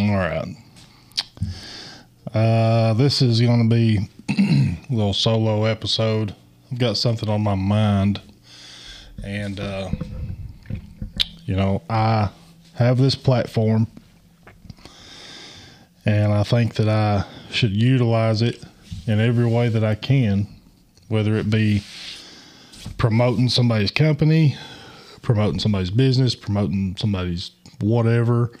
All right. Uh, this is going to be a little solo episode. I've got something on my mind. And, uh, you know, I have this platform and I think that I should utilize it in every way that I can, whether it be promoting somebody's company, promoting somebody's business, promoting somebody's whatever,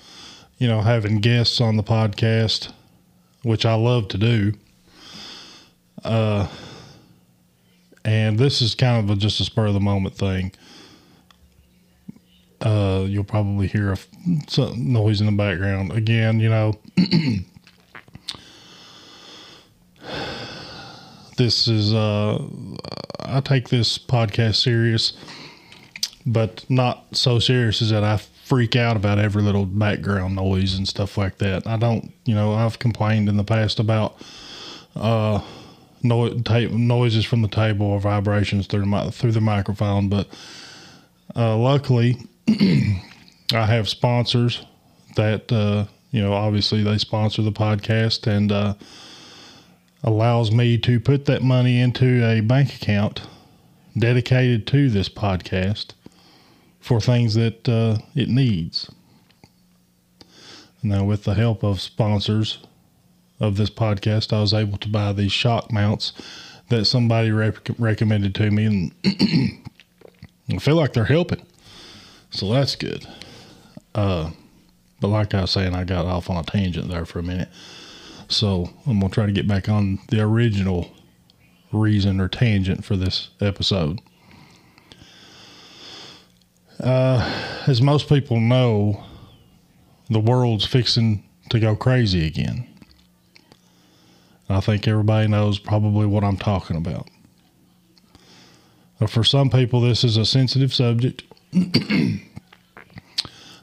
you know, having guests on the podcast, which I love to do. Uh, and this is kind of a, just a spur of the moment thing. Uh, you'll probably hear a some noise in the background again. You know, this is uh, I take this podcast serious, but not so serious as that I freak out about every little background noise and stuff like that. I don't, you know, I've complained in the past about uh, no, ta- noises from the table or vibrations through my through the microphone, but uh, luckily I have sponsors that uh, you know obviously they sponsor the podcast and uh, allows me to put that money into a bank account dedicated to this podcast for things that uh, it needs. Now, with the help of sponsors of this podcast, I was able to buy these shock mounts that somebody rec- recommended to me, and I feel like they're helping. So that's good. Uh, but like I was saying, I got off on a tangent there for a minute. So I'm going to try to get back on the original reason or tangent for this episode. Uh, as most people know, the world's fixing to go crazy again. I think everybody knows probably what I'm talking about. But for some people, this is a sensitive subject.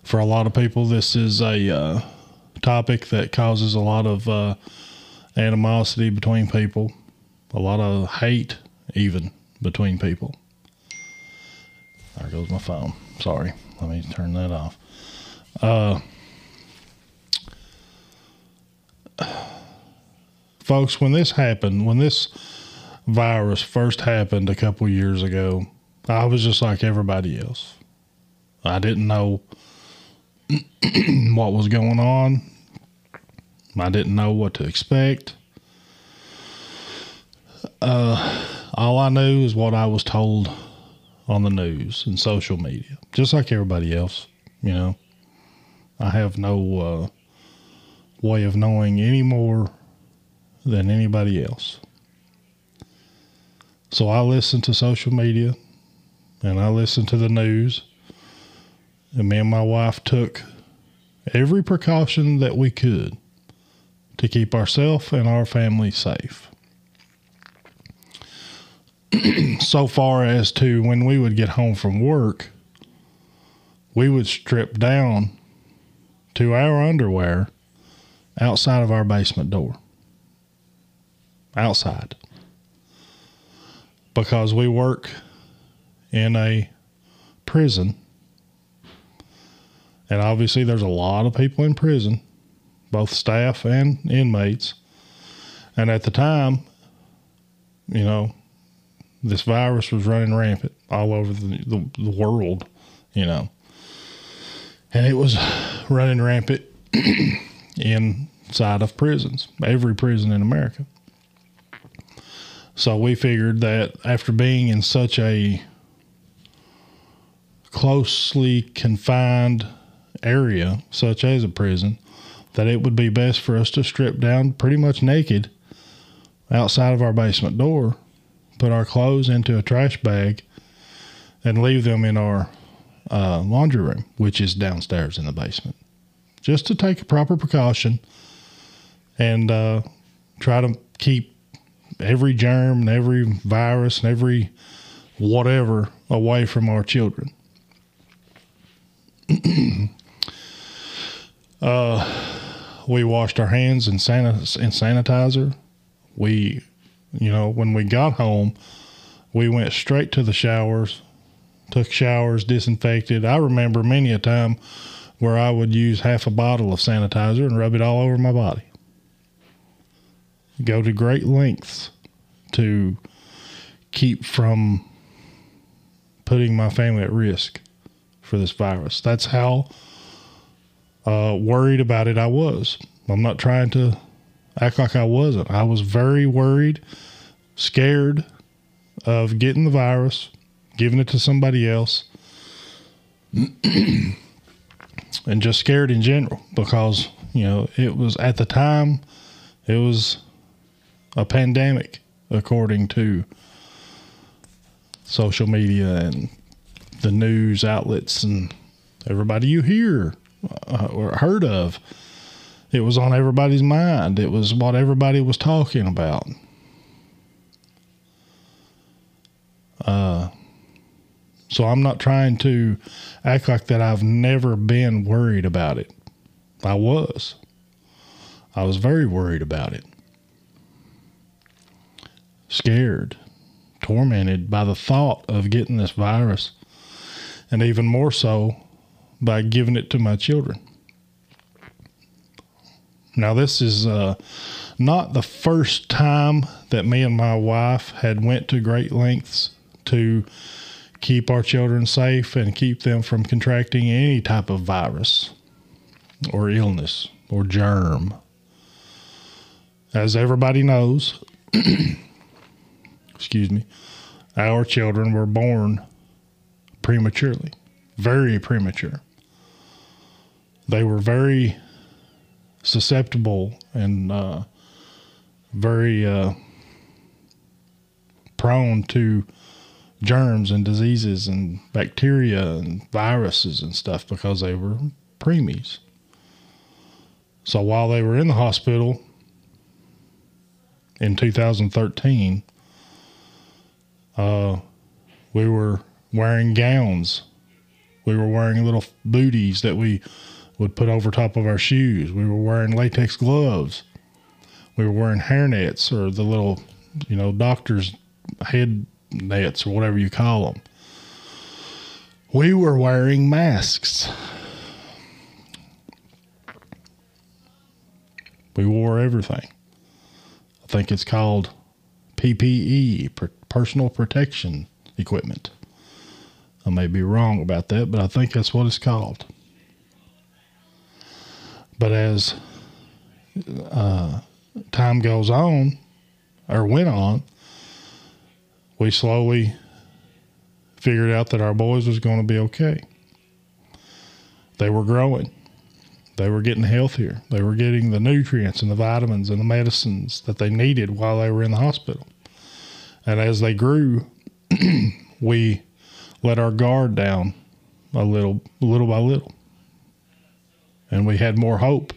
for a lot of people, this is a uh, topic that causes a lot of uh, animosity between people, a lot of hate, even between people. There goes my phone. Sorry. Let me turn that off. Uh, folks, when this happened, when this virus first happened a couple years ago, I was just like everybody else. I didn't know what was going on. I didn't know what to expect. Uh, all I knew is what I was told on the news and social media, just like everybody else. You know, I have no uh, way of knowing any more than anybody else. So I listen to social media and I listen to the news. And me and my wife took every precaution that we could to keep ourselves and our family safe. so far as to when we would get home from work, we would strip down to our underwear outside of our basement door. Outside. Because we work in a prison. And obviously, there's a lot of people in prison, both staff and inmates. And at the time, you know, this virus was running rampant all over the, the, the world, you know. And it was running rampant inside of prisons, every prison in America. So we figured that after being in such a closely confined area, such as a prison, that it would be best for us to strip down pretty much naked outside of our basement door, put our clothes into a trash bag, and leave them in our uh, laundry room, which is downstairs in the basement, just to take a proper precaution and uh, try to keep every germ and every virus and every whatever away from our children. uh, we washed our hands in, sanit- in sanitizer. We, you know, when we got home, we went straight to the showers, took showers, disinfected. I remember many a time where I would use half a bottle of sanitizer and rub it all over my body. Go to great lengths to keep from putting my family at risk for this virus. That's how uh, worried about it I was. I'm not trying to act like I wasn't. I was very worried, scared of getting the virus, giving it to somebody else, and just scared in general because, you know, it was at the time, it was a pandemic, according to social media and the news outlets and everybody you hear uh, or heard of. It was on everybody's mind. It was what everybody was talking about. Uh, so I'm not trying to act like that I've never been worried about it. I was. I was very worried about it. Scared tormented by the thought of getting this virus, and even more so by giving it to my children. Now, this is uh, not the first time that me and my wife had went to great lengths to keep our children safe and keep them from contracting any type of virus or illness or germ. As everybody knows, excuse me, our children were born prematurely, very premature. They were very susceptible and uh, very uh, prone to germs and diseases and bacteria and viruses and stuff because they were preemies. So while they were in the hospital in 2013, uh, we were wearing gowns. We were wearing little booties that we would put over top of our shoes. We were wearing latex gloves. We were wearing hair nets or the little, you know, doctor's head nets or whatever you call them. We were wearing masks. We wore everything. I think it's called PPE, personal protection equipment. I may be wrong about that, but I think that's what it's called. But as uh, time goes on, or went on, we slowly figured out that our boys was going to be okay. They were growing. They were getting healthier. They were getting the nutrients and the vitamins and the medicines that they needed while they were in the hospital. And as they grew, we let our guard down a little, little by little. And we had more hope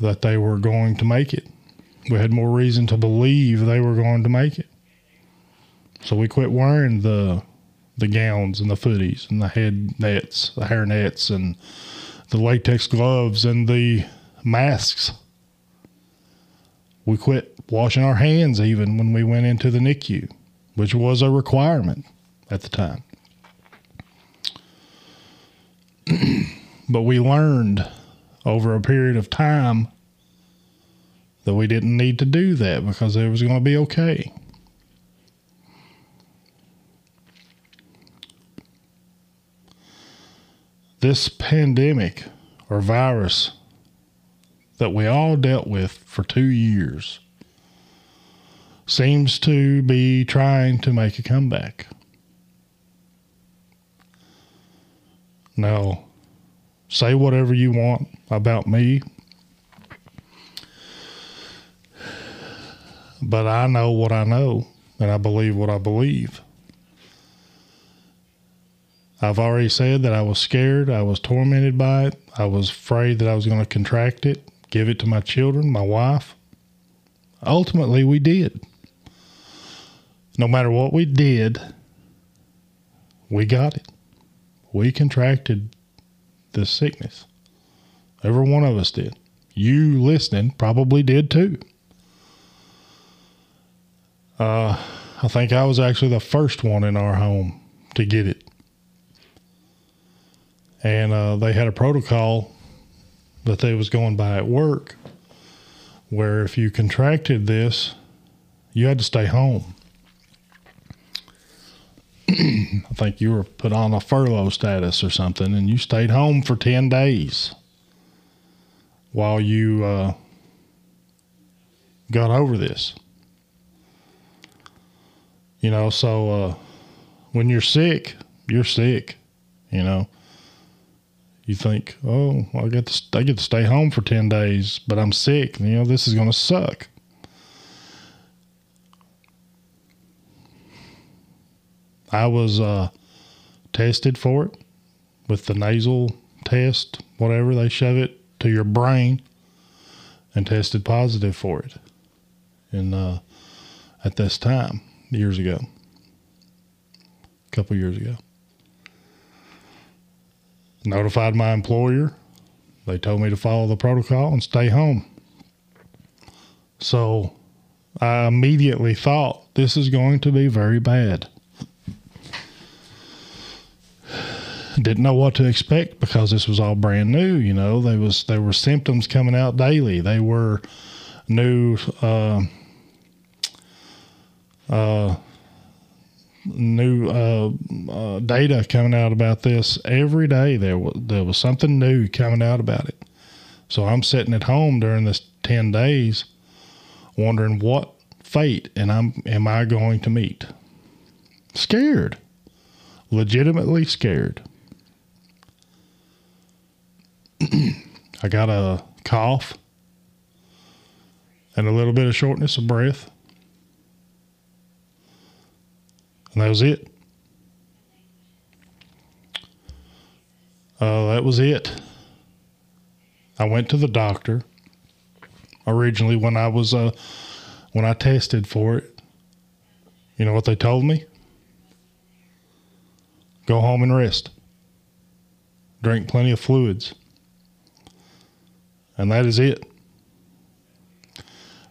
that they were going to make it. We had more reason to believe they were going to make it. So we quit wearing the the gowns and the footies and the head nets, the hair nets and the latex gloves and the masks. We quit washing our hands even when we went into the NICU, which was a requirement at the time. but we learned over a period of time that we didn't need to do that because it was going to be okay. This pandemic or virus that we all dealt with for two years seems to be trying to make a comeback. Now, say whatever you want about me. But I know what I know, and I believe what I believe. I've already said that I was scared. I was tormented by it. I was afraid that I was going to contract it, give it to my children, my wife. Ultimately, we did. No matter what we did, we got it. We contracted this sickness. Every one of us did. You listening probably did too. Uh, I think I was actually the first one in our home to get it. And uh, they had a protocol that they was going by at work where if you contracted this, you had to stay home. I think you were put on a furlough status or something, and you stayed home for 10 days while you uh, got over this. You know, so uh, when you're sick, you're sick. You know, you think, oh, I get to I get to stay home for ten days, but I'm sick. You know, this is going to suck. I was uh, tested for it with the nasal test, whatever they shove it to your brain, and tested positive for it. And uh, at this time, years ago, a couple years ago, notified my employer. They told me to follow the protocol and stay home. So I immediately thought this is going to be very bad. Didn't know what to expect because this was all brand new. You know, there was there were symptoms coming out daily. They were new uh, uh, new uh, uh, data coming out about this every day. There was there was something new coming out about it. So I'm sitting at home during this ten days, wondering what fate and I'm am I going to meet? Scared, legitimately scared. I got a cough and a little bit of shortness of breath. And that was it. Uh, that was it. I went to the doctor originally when I was uh, when I tested for it. You know what they told me? Go home and rest. Drink plenty of fluids. And that is it.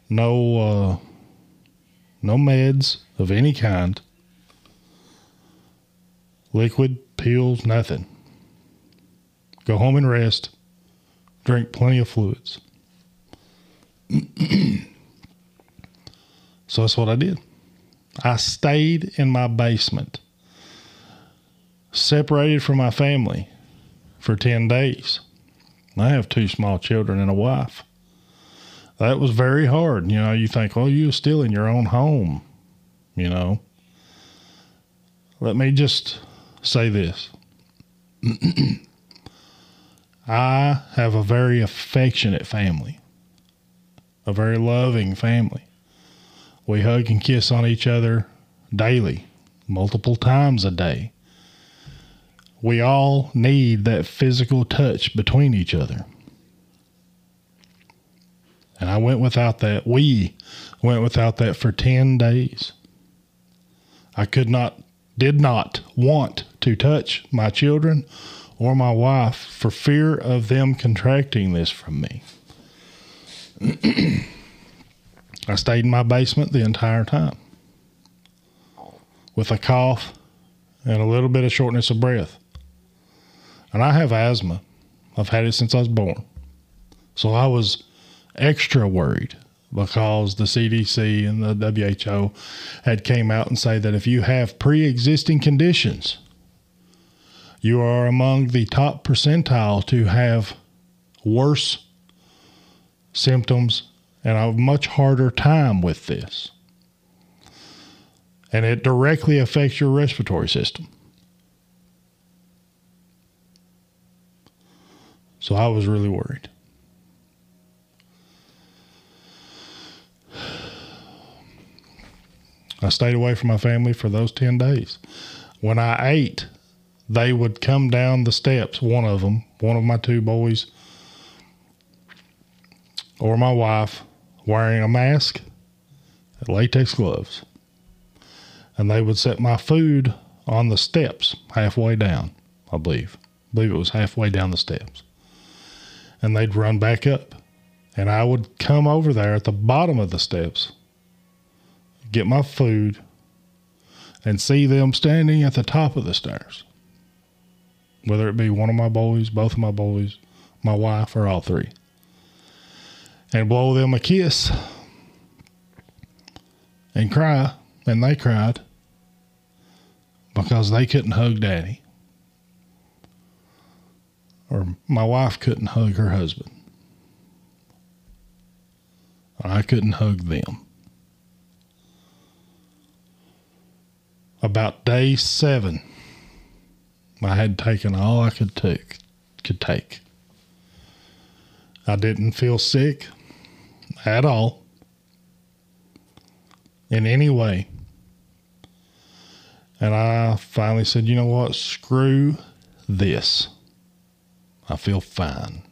No uh, no meds of any kind. Liquid, pills, nothing. Go home and rest. Drink plenty of fluids. so that's what I did. I stayed in my basement, separated from my family for 10 days. I have two small children and a wife. That was very hard. You know, you think, well, you're still in your own home, you know. Let me just say this I have a very affectionate family, a very loving family. We hug and kiss on each other daily, multiple times a day. We all need that physical touch between each other. And I went without that. We went without that for 10 days. I could not, did not want to touch my children or my wife for fear of them contracting this from me. I stayed in my basement the entire time with a cough and a little bit of shortness of breath. And I have asthma. I've had it since I was born. So I was extra worried because the CDC and the WHO had came out and say that if you have pre-existing conditions, you are among the top percentile to have worse symptoms and a much harder time with this. And it directly affects your respiratory system. So I was really worried. I stayed away from my family for those 10 days. When I ate, they would come down the steps, one of them, one of my two boys, or my wife, wearing a mask latex gloves. And they would set my food on the steps halfway down, I believe. I believe it was halfway down the steps. And they'd run back up. And I would come over there at the bottom of the steps, get my food, and see them standing at the top of the stairs. Whether it be one of my boys, both of my boys, my wife, or all three. And blow them a kiss and cry. And they cried because they couldn't hug daddy. Or my wife couldn't hug her husband. I couldn't hug them. About day seven, I had taken all I could take. Could take. I didn't feel sick at all in any way. And I finally said, you know what? Screw this. I feel fine.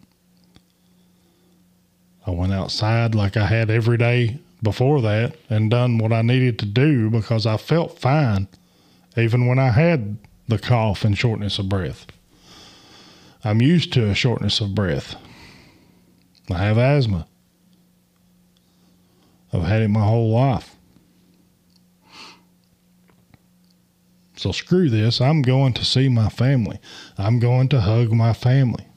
I went outside like I had every day before that and done what I needed to do because I felt fine, even when I had the cough and shortness of breath. I'm used to a shortness of breath. I have asthma. I've had it my whole life. So screw this. I'm going to see my family. I'm going to hug my family.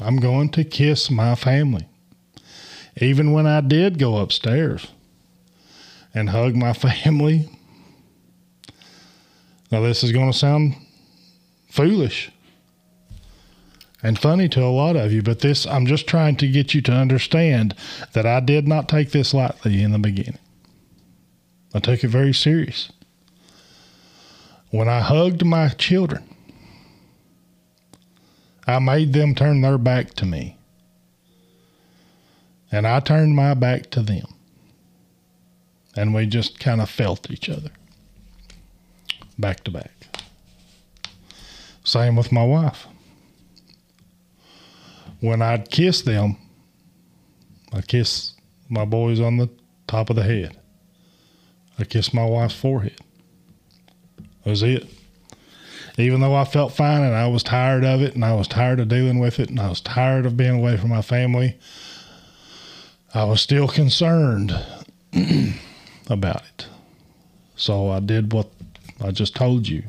I'm going to kiss my family even when I did go upstairs and hug my family. Now, this is going to sound foolish and funny to a lot of you, but this, I'm just trying to get you to understand that I did not take this lightly in the beginning. I took it very serious. When I hugged my children, I made them turn their back to me. And I turned my back to them. And we just kind of felt each other back to back. Same with my wife. When I'd kiss them, I kiss my boys on the top of the head. I kiss my wife's forehead. That was it. Even though I felt fine and I was tired of it and I was tired of dealing with it and I was tired of being away from my family, I was still concerned about it. So I did what I just told you.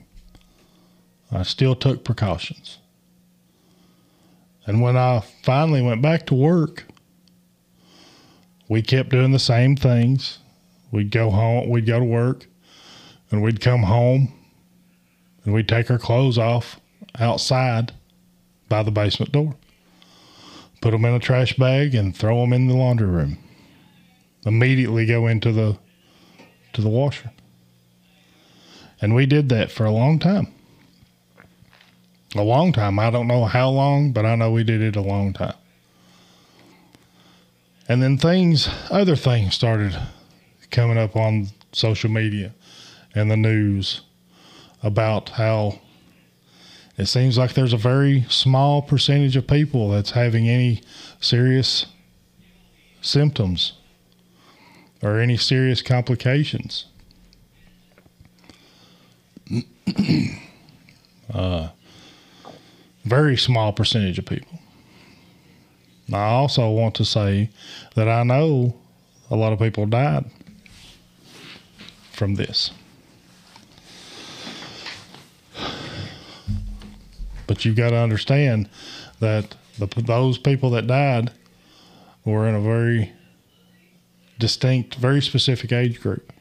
I still took precautions. And when I finally went back to work, we kept doing the same things. We'd go home, we'd go to work, and we'd come home and we'd take our clothes off outside by the basement door put them in a trash bag, and throw them in the laundry room. Immediately go into the to the washer. And we did that for a long time. A long time. I don't know how long, but I know we did it a long time. And then things, other things started coming up on social media and the news about how it seems like there's a very small percentage of people that's having any serious symptoms or any serious complications. uh, very small percentage of people. I also want to say that I know a lot of people died from this. But you've got to understand that the, those people that died were in a very distinct, very specific age group.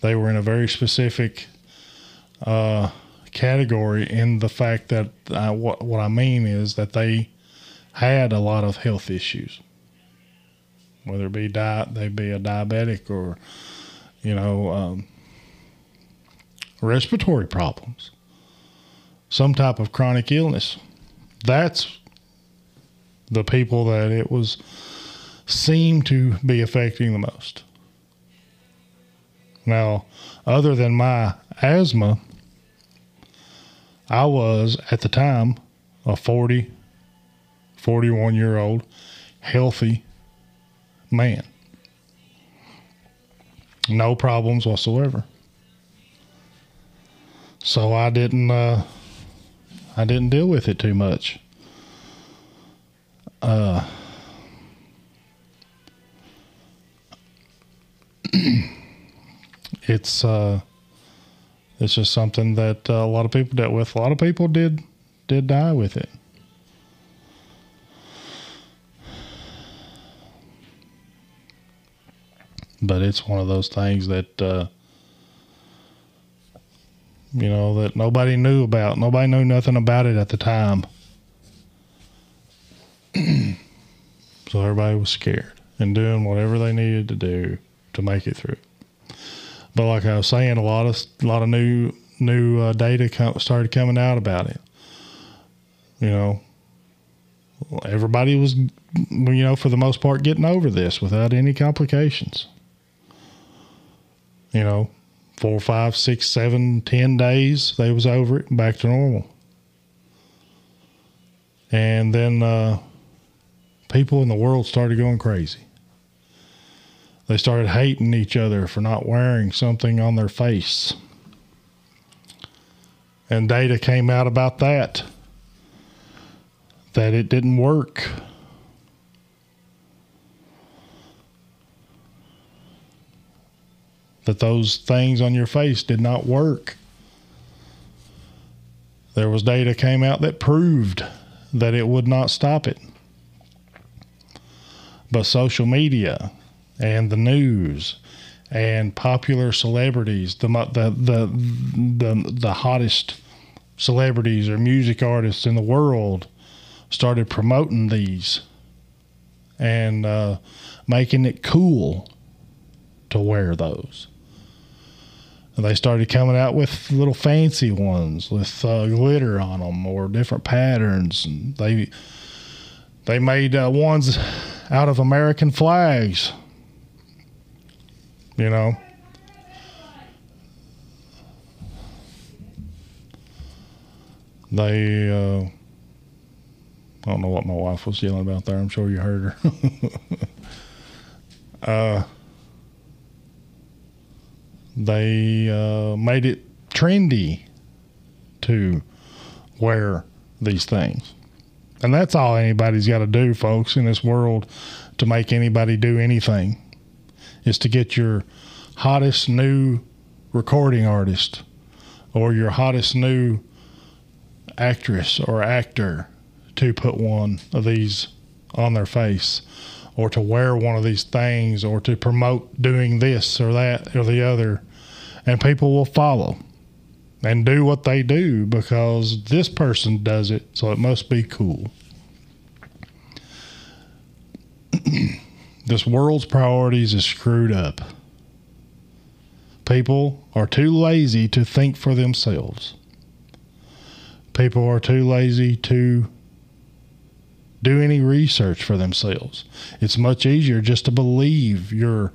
They were in a very specific uh, category in the fact that I, what, what I mean is that they had a lot of health issues, whether it be diet, they be a diabetic or, you know, um, respiratory problems some type of chronic illness. That's the people that it was seemed to be affecting the most. Now, other than my asthma, I was at the time a 40, 41 year old healthy man. No problems whatsoever. So I didn't uh, I didn't deal with it too much. Uh, it's uh, it's just something that uh, a lot of people dealt with. A lot of people did did die with it. But it's one of those things that uh, you know that nobody knew about. Nobody knew nothing about it at the time. so everybody was scared and doing whatever they needed to do to make it through. But like I was saying, a lot of a lot of new new uh, data started coming out about it. You know, everybody was, you know, for the most part, getting over this without any complications. You know, four, five, six, seven, ten days, they was over it, back to normal. And then uh, people in the world started going crazy. They started hating each other for not wearing something on their face. And data came out about that that it didn't work. That those things on your face did not work. There was data came out that proved that it would not stop it. But social media and the news and popular celebrities, the the the the, the hottest celebrities or music artists in the world started promoting these and uh, making it cool to wear those. They started coming out with little fancy ones with uh, glitter on them or different patterns. And they they made uh, ones out of American flags. You know. They uh, I don't know what my wife was yelling about there. I'm sure you heard her. they uh, made it trendy to wear these things. And that's all anybody's got to do, folks, in this world to make anybody do anything is to get your hottest new recording artist or your hottest new actress or actor to put one of these on their face or to wear one of these things or to promote doing this or that or the other. And people will follow and do what they do because this person does it, so it must be cool. this world's priorities is screwed up. People are too lazy to think for themselves. People are too lazy to do any research for themselves. It's much easier just to believe your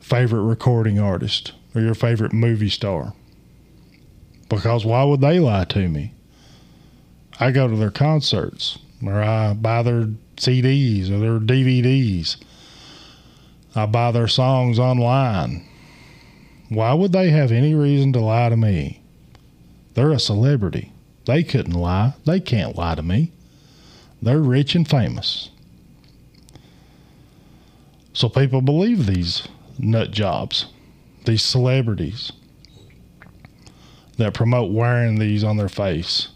favorite recording artist or your favorite movie star. Because why would they lie to me? I go to their concerts or I buy their CDs or their DVDs. I buy their songs online. Why would they have any reason to lie to me? They're a celebrity. They couldn't lie. They can't lie to me. They're rich and famous. So people believe these nut jobs, these celebrities that promote wearing these on their face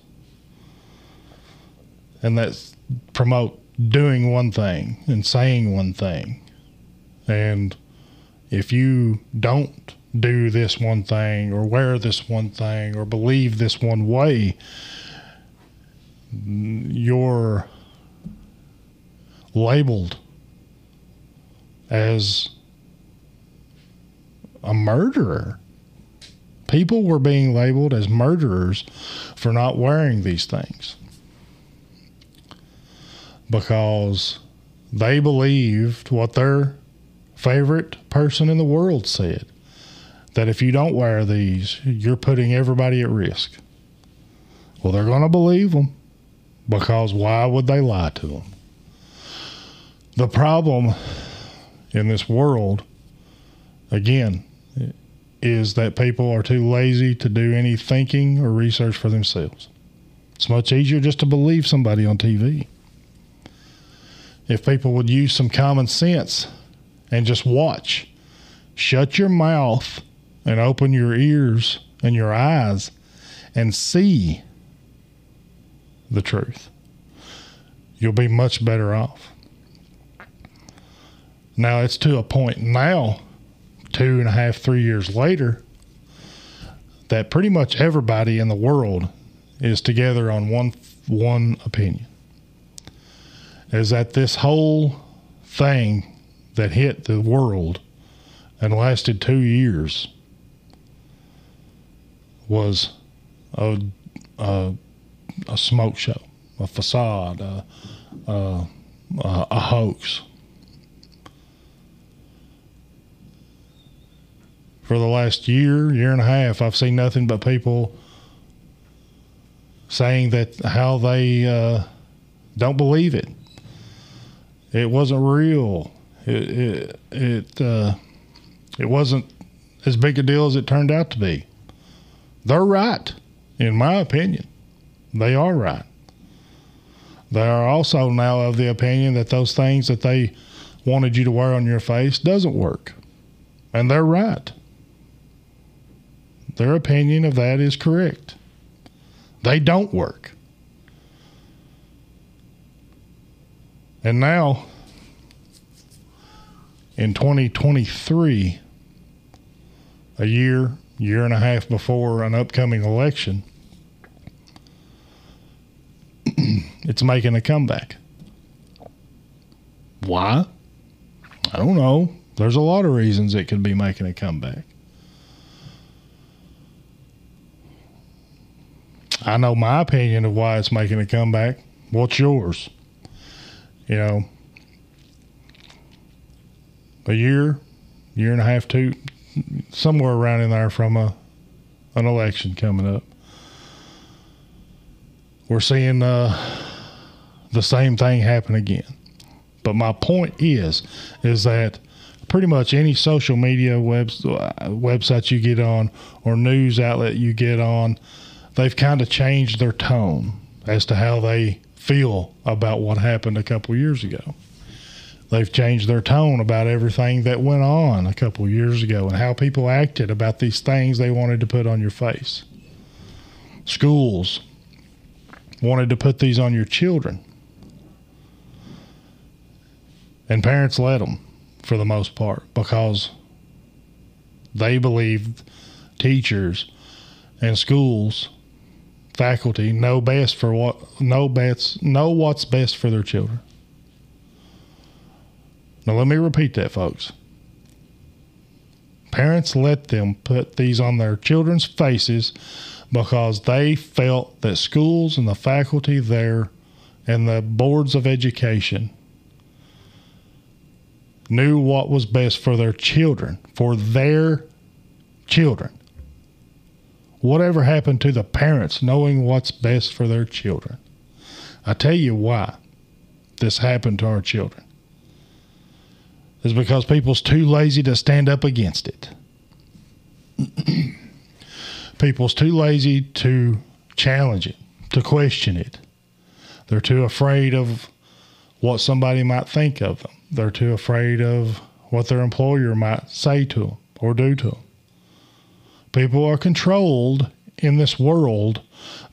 and that promote doing one thing and saying one thing. And if you don't do this one thing or wear this one thing or believe this one way, you're labeled as a murderer. People were being labeled as murderers for not wearing these things because they believed what their favorite person in the world said that if you don't wear these, you're putting everybody at risk. Well, they're going to believe them because why would they lie to them? The problem in this world, again, is that people are too lazy to do any thinking or research for themselves. It's much easier just to believe somebody on TV. If people would use some common sense and just watch, shut your mouth and open your ears and your eyes and see the truth, you'll be much better off. Now it's to a point now, two and a half, three years later, that pretty much everybody in the world is together on one one opinion. Is that this whole thing that hit the world and lasted two years was a, a, a smoke show, a facade, a, a, a hoax. For the last year, year and a half, I've seen nothing but people saying that how they uh, don't believe it. It wasn't real. It it it, uh, it wasn't as big a deal as it turned out to be. They're right, in my opinion. They are right. They are also now of the opinion that those things that they wanted you to wear on your face doesn't work. And they're right. Their opinion of that is correct. They don't work. And now, in 2023, a year, year and a half before an upcoming election, it's making a comeback. Why? I don't know. There's a lot of reasons it could be making a comeback. I know my opinion of why it's making a comeback. What's yours? You know, a year, year and a half, two, somewhere around in there from a an election coming up. We're seeing uh, the same thing happen again. But my point is, is that pretty much any social media webs, uh, website you get on or news outlet you get on, they've kind of changed their tone as to how they feel about what happened a couple years ago. They've changed their tone about everything that went on a couple years ago and how people acted about these things they wanted to put on your face. Schools wanted to put these on your children. And parents let them for the most part because they believe teachers and schools faculty know best for what know best know what's best for their children. Now let me repeat that, folks. Parents let them put these on their children's faces because they felt that schools and the faculty there and the boards of education knew what was best for their children, for their children. Whatever happened to the parents knowing what's best for their children? I tell you why this happened to our children. Is because people's too lazy to stand up against it. people's too lazy to challenge it, to question it. They're too afraid of what somebody might think of them. They're too afraid of what their employer might say to them or do to them. People are controlled in this world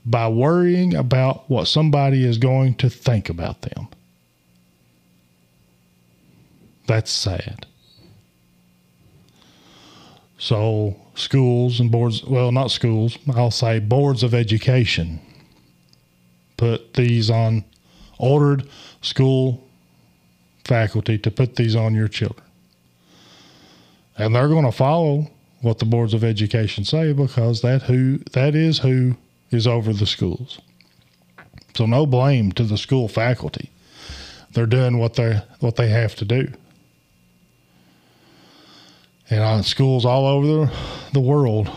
by worrying about what somebody is going to think about them. That's sad. So, schools and boards, well, not schools, I'll say boards of education, put these on, ordered school faculty to put these on your children. And they're going to follow what the boards of education say because that who that is who is over the schools. So no blame to the school faculty. They're doing what they what they have to do. And on schools all over the, the world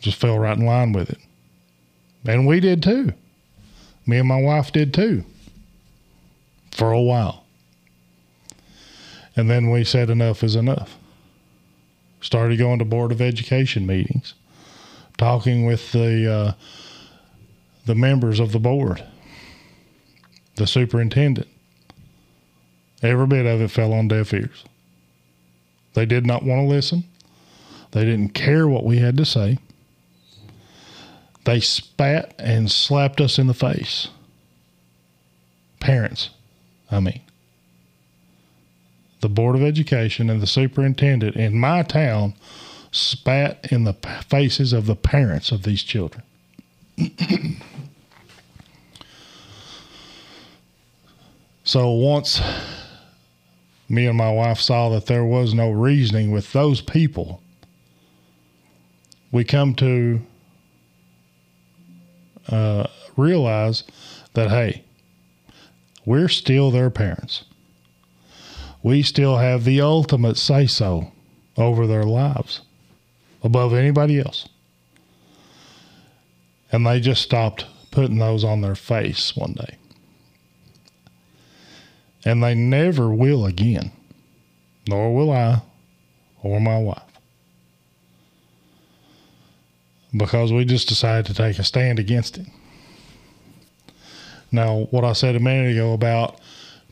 just fell right in line with it. And we did too. Me and my wife did too. For a while. And then we said enough is enough. Started going to Board of Education meetings, talking with the uh, the members of the board, the superintendent. Every bit of it fell on deaf ears. They did not want to listen. They didn't care what we had to say. They spat and slapped us in the face. Parents, I mean. The Board of Education and the superintendent in my town spat in the faces of the parents of these children. so once me and my wife saw that there was no reasoning with those people, we come to uh, realize that, hey, we're still their parents. We still have the ultimate say so over their lives above anybody else. And they just stopped putting those on their face one day and they never will again, nor will I or my wife. Because we just decided to take a stand against it. Now, what I said a minute ago about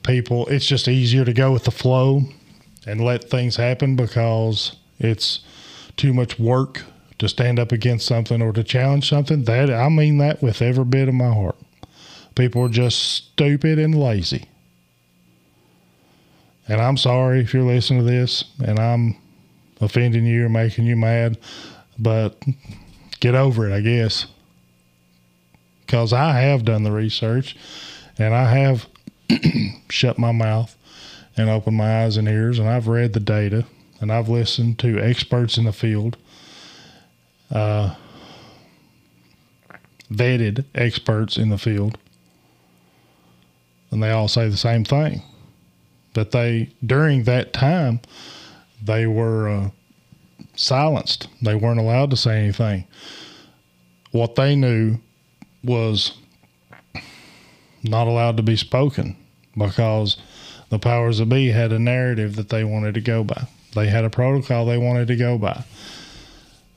people, it's just easier to go with the flow and let things happen because it's too much work to stand up against something or to challenge something. That I mean that with every bit of my heart. People are just stupid and lazy. And I'm sorry if you're listening to this and I'm offending you or making you mad, but get over it, I guess. Because I have done the research and I have shut my mouth and opened my eyes and ears and I've read the data and I've listened to experts in the field, uh, vetted experts in the field, and they all say the same thing that they during that time they were uh, silenced. They weren't allowed to say anything. What they knew was not allowed to be spoken because the powers that be had a narrative that they wanted to go by. They had a protocol they wanted to go by.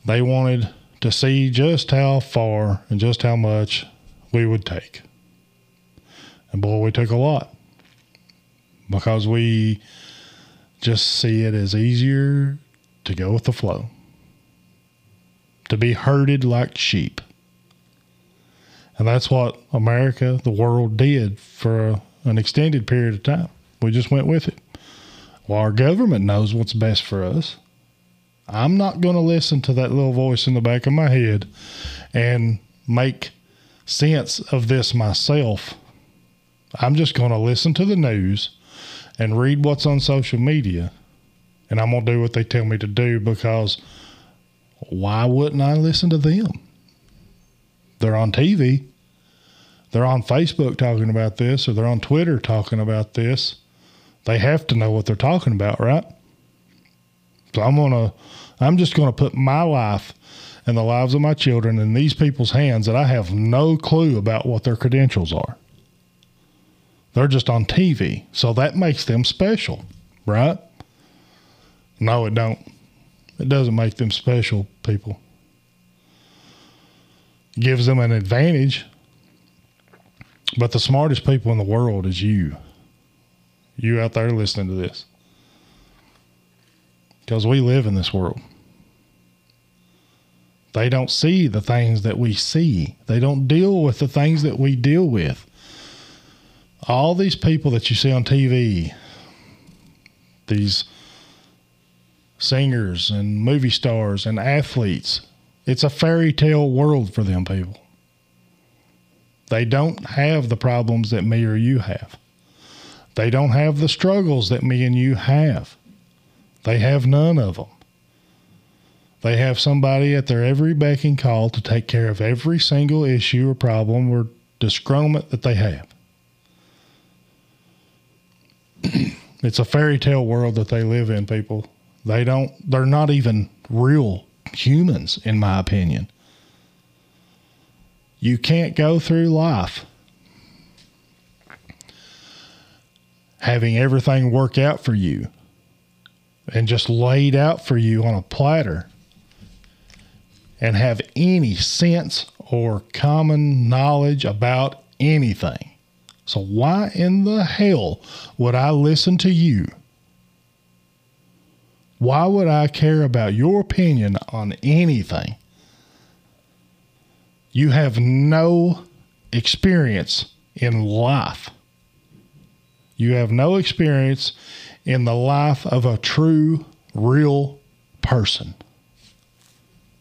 They wanted to see just how far and just how much we would take. And boy, we took a lot because we just see it as easier to go with the flow, to be herded like sheep. And that's what America, the world, did for an extended period of time. We just went with it. Well, our government knows what's best for us. I'm not going to listen to that little voice in the back of my head and make sense of this myself. I'm just going to listen to the news and read what's on social media. And I'm going to do what they tell me to do because why wouldn't I listen to them? They're on TV. They're on Facebook talking about this, or they're on Twitter talking about this. They have to know what they're talking about, right? So I'm to, I'm just to put my life and the lives of my children in these people's hands that I have no clue about what their credentials are. They're just on TV. So that makes them special, right? No, it don't. It doesn't make them special people. It gives them an advantage. But the smartest people in the world is you. You out there listening to this. Because we live in this world. They don't see the things that we see. They don't deal with the things that we deal with all these people that you see on TV, these singers and movie stars and athletes, it's a fairy tale world for them people. They don't have the problems that me or you have. They don't have the struggles that me and you have. They have none of them. They have somebody at their every beck and call to take care of every single issue or problem or disgruntlement that they have. it's a fairy tale world that they live in, people. They don't, they're not even real humans, in my opinion. You can't go through life having everything work out for you and just laid out for you on a platter and have any sense or common knowledge about anything. So, why in the hell would I listen to you? Why would I care about your opinion on anything? You have no experience in life. You have no experience in the life of a true, real person.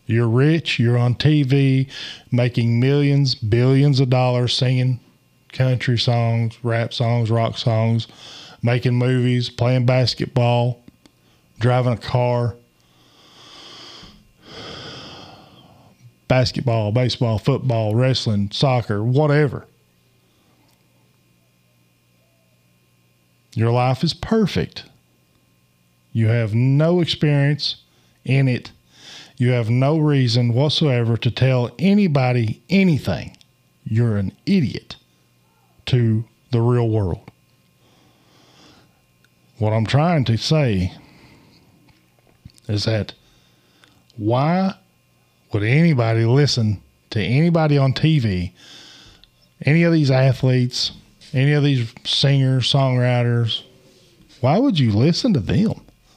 You're rich, you're on TV, making millions, billions of dollars singing country songs, rap songs, rock songs, making movies, playing basketball, driving a car, basketball, baseball, football, wrestling, soccer, whatever. Your life is perfect. You have no experience in it. You have no reason whatsoever to tell anybody anything. You're an idiot to the real world. What I'm trying to say is that why would anybody listen to anybody on TV, any of these athletes, any of these singers, songwriters, why would you listen to them?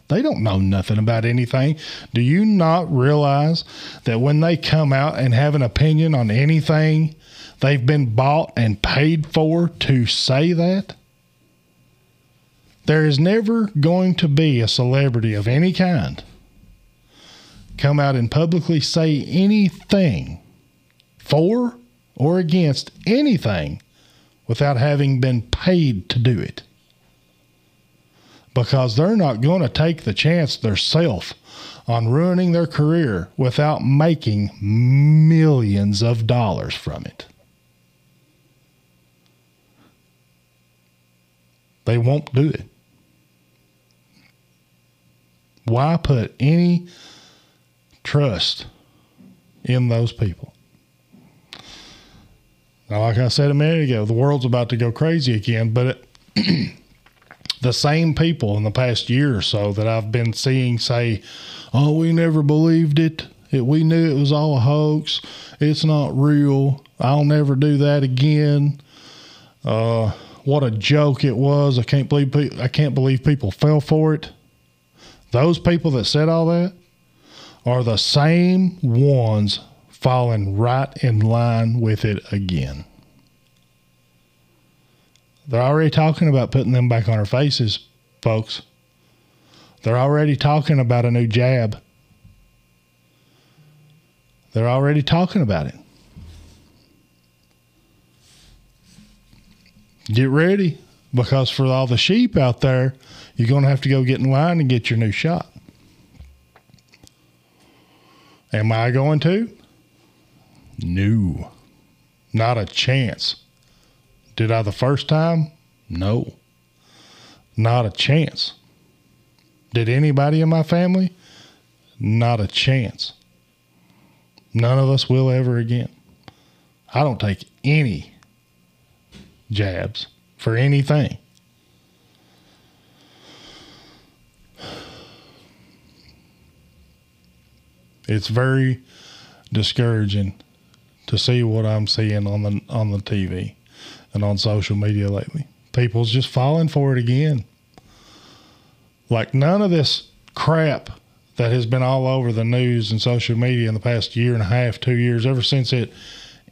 They don't know nothing about anything. Do you not realize that when they come out and have an opinion on anything, they've been bought and paid for to say that? There is never going to be a celebrity of any kind come out and publicly say anything for or against anything without having been paid to do it. Because they're not going to take the chance themselves on ruining their career without making millions of dollars from it. They won't do it. Why put any trust in those people? Now, like I said a minute ago, the world's about to go crazy again, but it, the same people in the past year or so that I've been seeing say, Oh, we never believed it. it we knew it was all a hoax. It's not real. I'll never do that again. Uh, what a joke it was. I can't believe pe- I can't believe people fell for it. Those people that said all that are the same ones falling right in line with it again. They're already talking about putting them back on our faces, folks. They're already talking about a new jab. They're already talking about it. Get ready because for all the sheep out there, you're going to have to go get in line and get your new shot. Am I going to? No, not a chance. Did I the first time? No, not a chance. Did anybody in my family? Not a chance. None of us will ever again. I don't take any jabs for anything. It's very discouraging to see what I'm seeing on the on the TV and on social media lately. People's just falling for it again. Like none of this crap that has been all over the news and social media in the past year and a half, two years, ever since it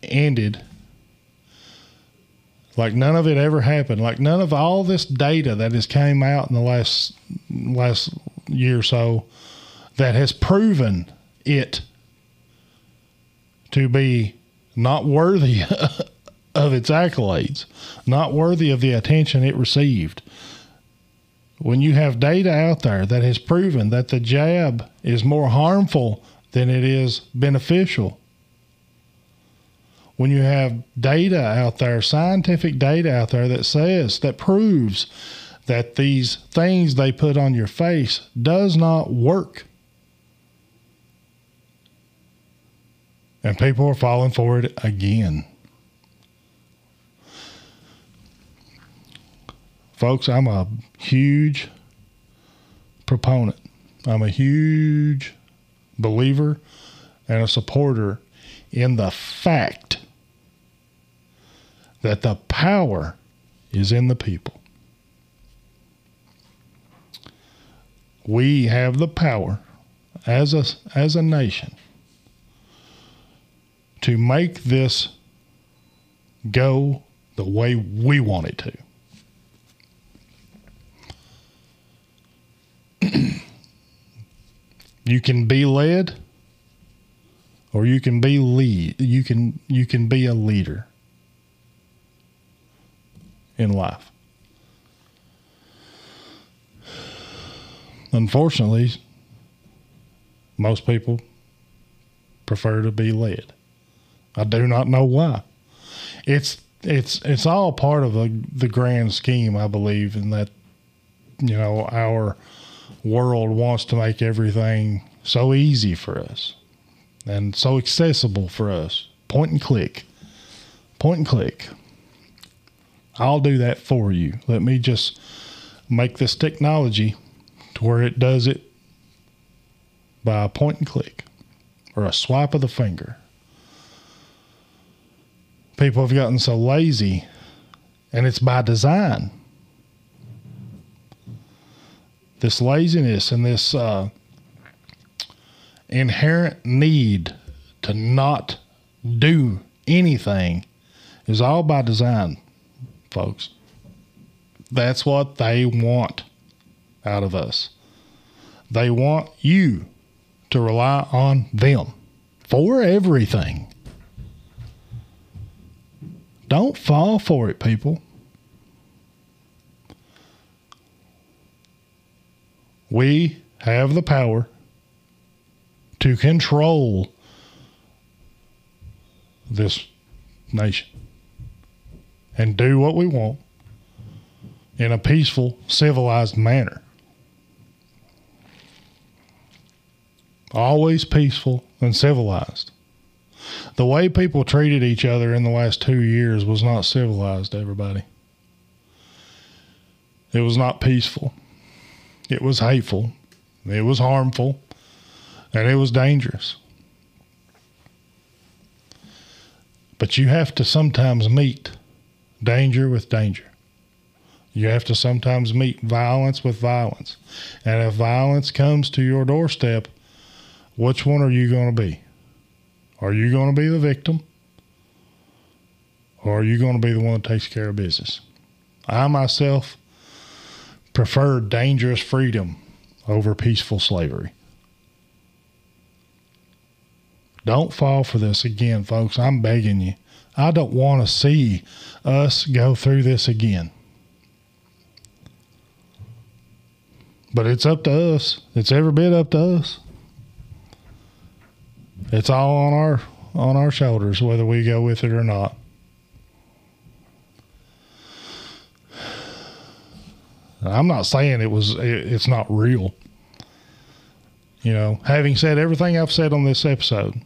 ended. Like none of it ever happened. Like none of all this data that has came out in the last last year or so that has proven it to be not worthy of its accolades, not worthy of the attention it received. When you have data out there that has proven that the jab is more harmful than it is beneficial, when you have data out there, scientific data out there that says, that proves that these things they put on your face does not work And people are falling for it again. Folks, I'm a huge proponent. I'm a huge believer and a supporter in the fact that the power is in the people. We have the power as a, as a nation to make this go the way we want it to. you can be led or you can be lead you can you can be a leader in life unfortunately most people prefer to be led i do not know why it's it's it's all part of a, the grand scheme i believe in that you know our world wants to make everything so easy for us and so accessible for us. Point and click. Point and click. I'll do that for you. Let me just make this technology to where it does it by a point and click or a swipe of the finger. People have gotten so lazy, and it's by design. This laziness and this uh, inherent need to not do anything is all by design, folks. That's what they want out of us. They want you to rely on them for everything. Don't fall for it, people. We have the power to control this nation and do what we want in a peaceful, civilized manner. Always peaceful and civilized. The way people treated each other in the last two years was not civilized, everybody. It was not peaceful. It was hateful. It was harmful and it was dangerous. But you have to sometimes meet danger with danger. You have to sometimes meet violence with violence. And if violence comes to your doorstep, which one are you going to be? Are you going to be the victim? Or are you going to be the one that takes care of business? I myself prefer dangerous freedom over peaceful slavery. Don't fall for this again, folks. I'm begging you. I don't want to see us go through this again. But it's up to us. It's every bit up to us. It's all on our on our shoulders whether we go with it or not. I'm not saying it was it, it's not real. You know, having said everything I've said on this episode,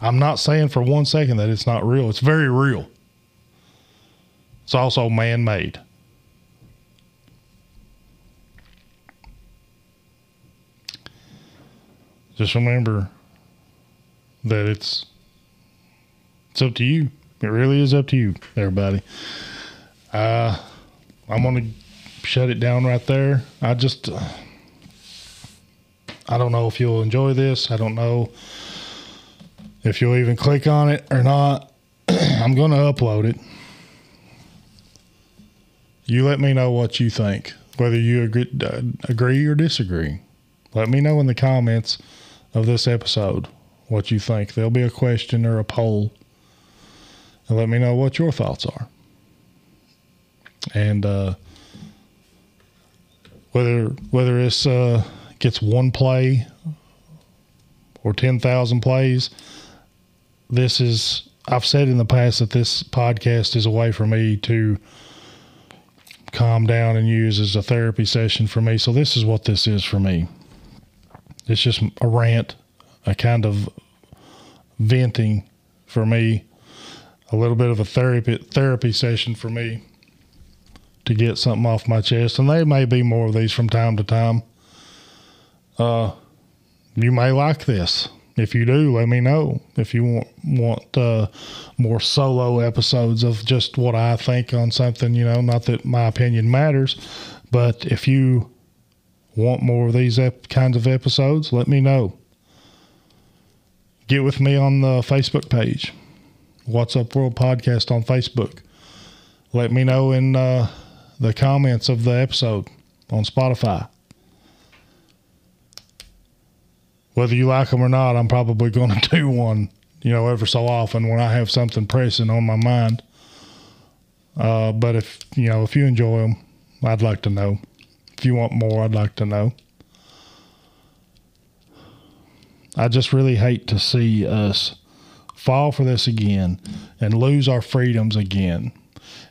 I'm not saying for one second that it's not real. It's very real. It's also man made. Just remember that it's it's up to you. It really is up to you, everybody. Uh, I'm gonna shut it down right there. I just uh, I don't know if you'll enjoy this. I don't know if you'll even click on it or not. I'm going to upload it. You let me know what you think, whether you agree, uh, agree or disagree. Let me know in the comments of this episode what you think. There'll be a question or a poll. And let me know what your thoughts are. And uh, whether whether this uh, gets one play or 10,000 plays, this is I've said in the past that this podcast is a way for me to calm down and use as a therapy session for me. So this is what this is for me. It's just a rant, a kind of venting for me, a little bit of a therapy therapy session for me to get something off my chest. And there may be more of these from time to time. Uh, you may like this. If you do, let me know. If you want want uh, more solo episodes of just what I think on something, you know, not that my opinion matters, but if you want more of these ep- kinds of episodes, let me know. Get with me on the Facebook page, What's Up World Podcast on Facebook. Let me know in uh, the comments of the episode on Spotify. Whether you like them or not, I'm probably going to do one, you know, ever so often when I have something pressing on my mind. Uh, but if, you know, if you enjoy them, I'd like to know. If you want more, I'd like to know. I just really hate to see us fall for this again and lose our freedoms again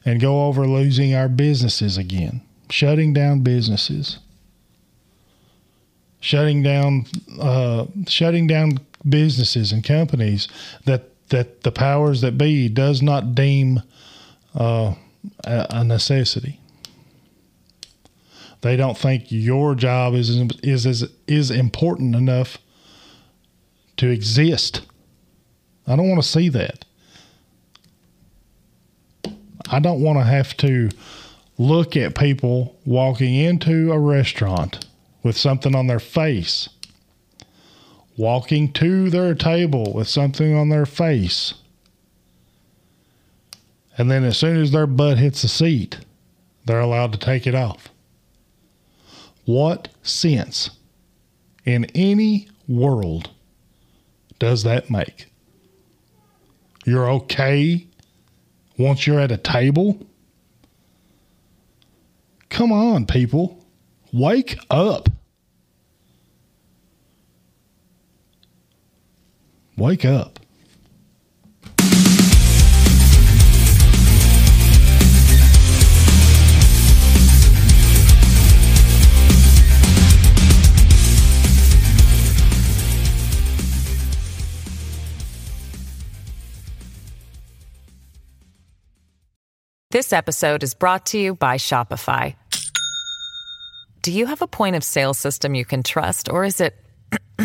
and go over losing our businesses again, shutting down businesses, shutting down, uh, shutting down businesses and companies that that the powers that be does not deem uh, a, necessity. They don't think your job is is is is important enough to exist. I don't want to see that. I don't want to have to look at people walking into a restaurant with something on their face, walking to their table with something on their face, and then as soon as their butt hits the seat, they're allowed to take it off. What sense in any world does that make? You're okay once you're at a table? Come on, people. Wake up. Wake up. This episode is brought to you by Shopify. Do you have a point of sale system you can trust, or is it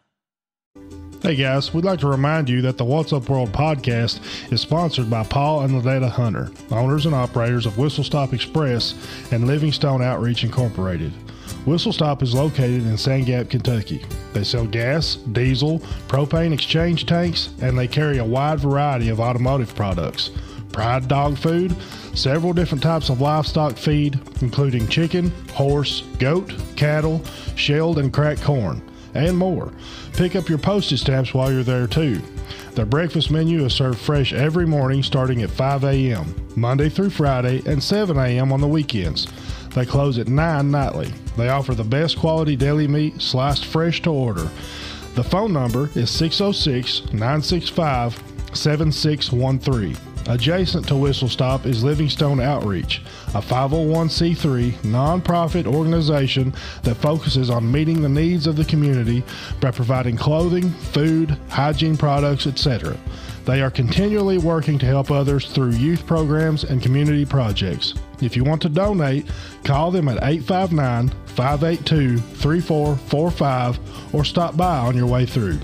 Hey guys, we'd like to remind you that the What's Up World podcast is sponsored by Paul and the Hunter, owners and operators of Whistle Stop Express and Livingstone Outreach Incorporated. Whistle Stop is located in Sand Gap, Kentucky. They sell gas, diesel, propane exchange tanks, and they carry a wide variety of automotive products. Pride dog food, several different types of livestock feed, including chicken, horse, goat, cattle, shelled and cracked corn and more. Pick up your postage stamps while you're there too. Their breakfast menu is served fresh every morning starting at 5 a.m., Monday through Friday, and 7 a.m. on the weekends. They close at 9 nightly. They offer the best quality deli meat sliced fresh to order. The phone number is 606 965 7613. Adjacent to Whistle Stop is Livingstone Outreach, a 501c3 nonprofit organization that focuses on meeting the needs of the community by providing clothing, food, hygiene products, etc. They are continually working to help others through youth programs and community projects. If you want to donate, call them at 859 582 3445 or stop by on your way through.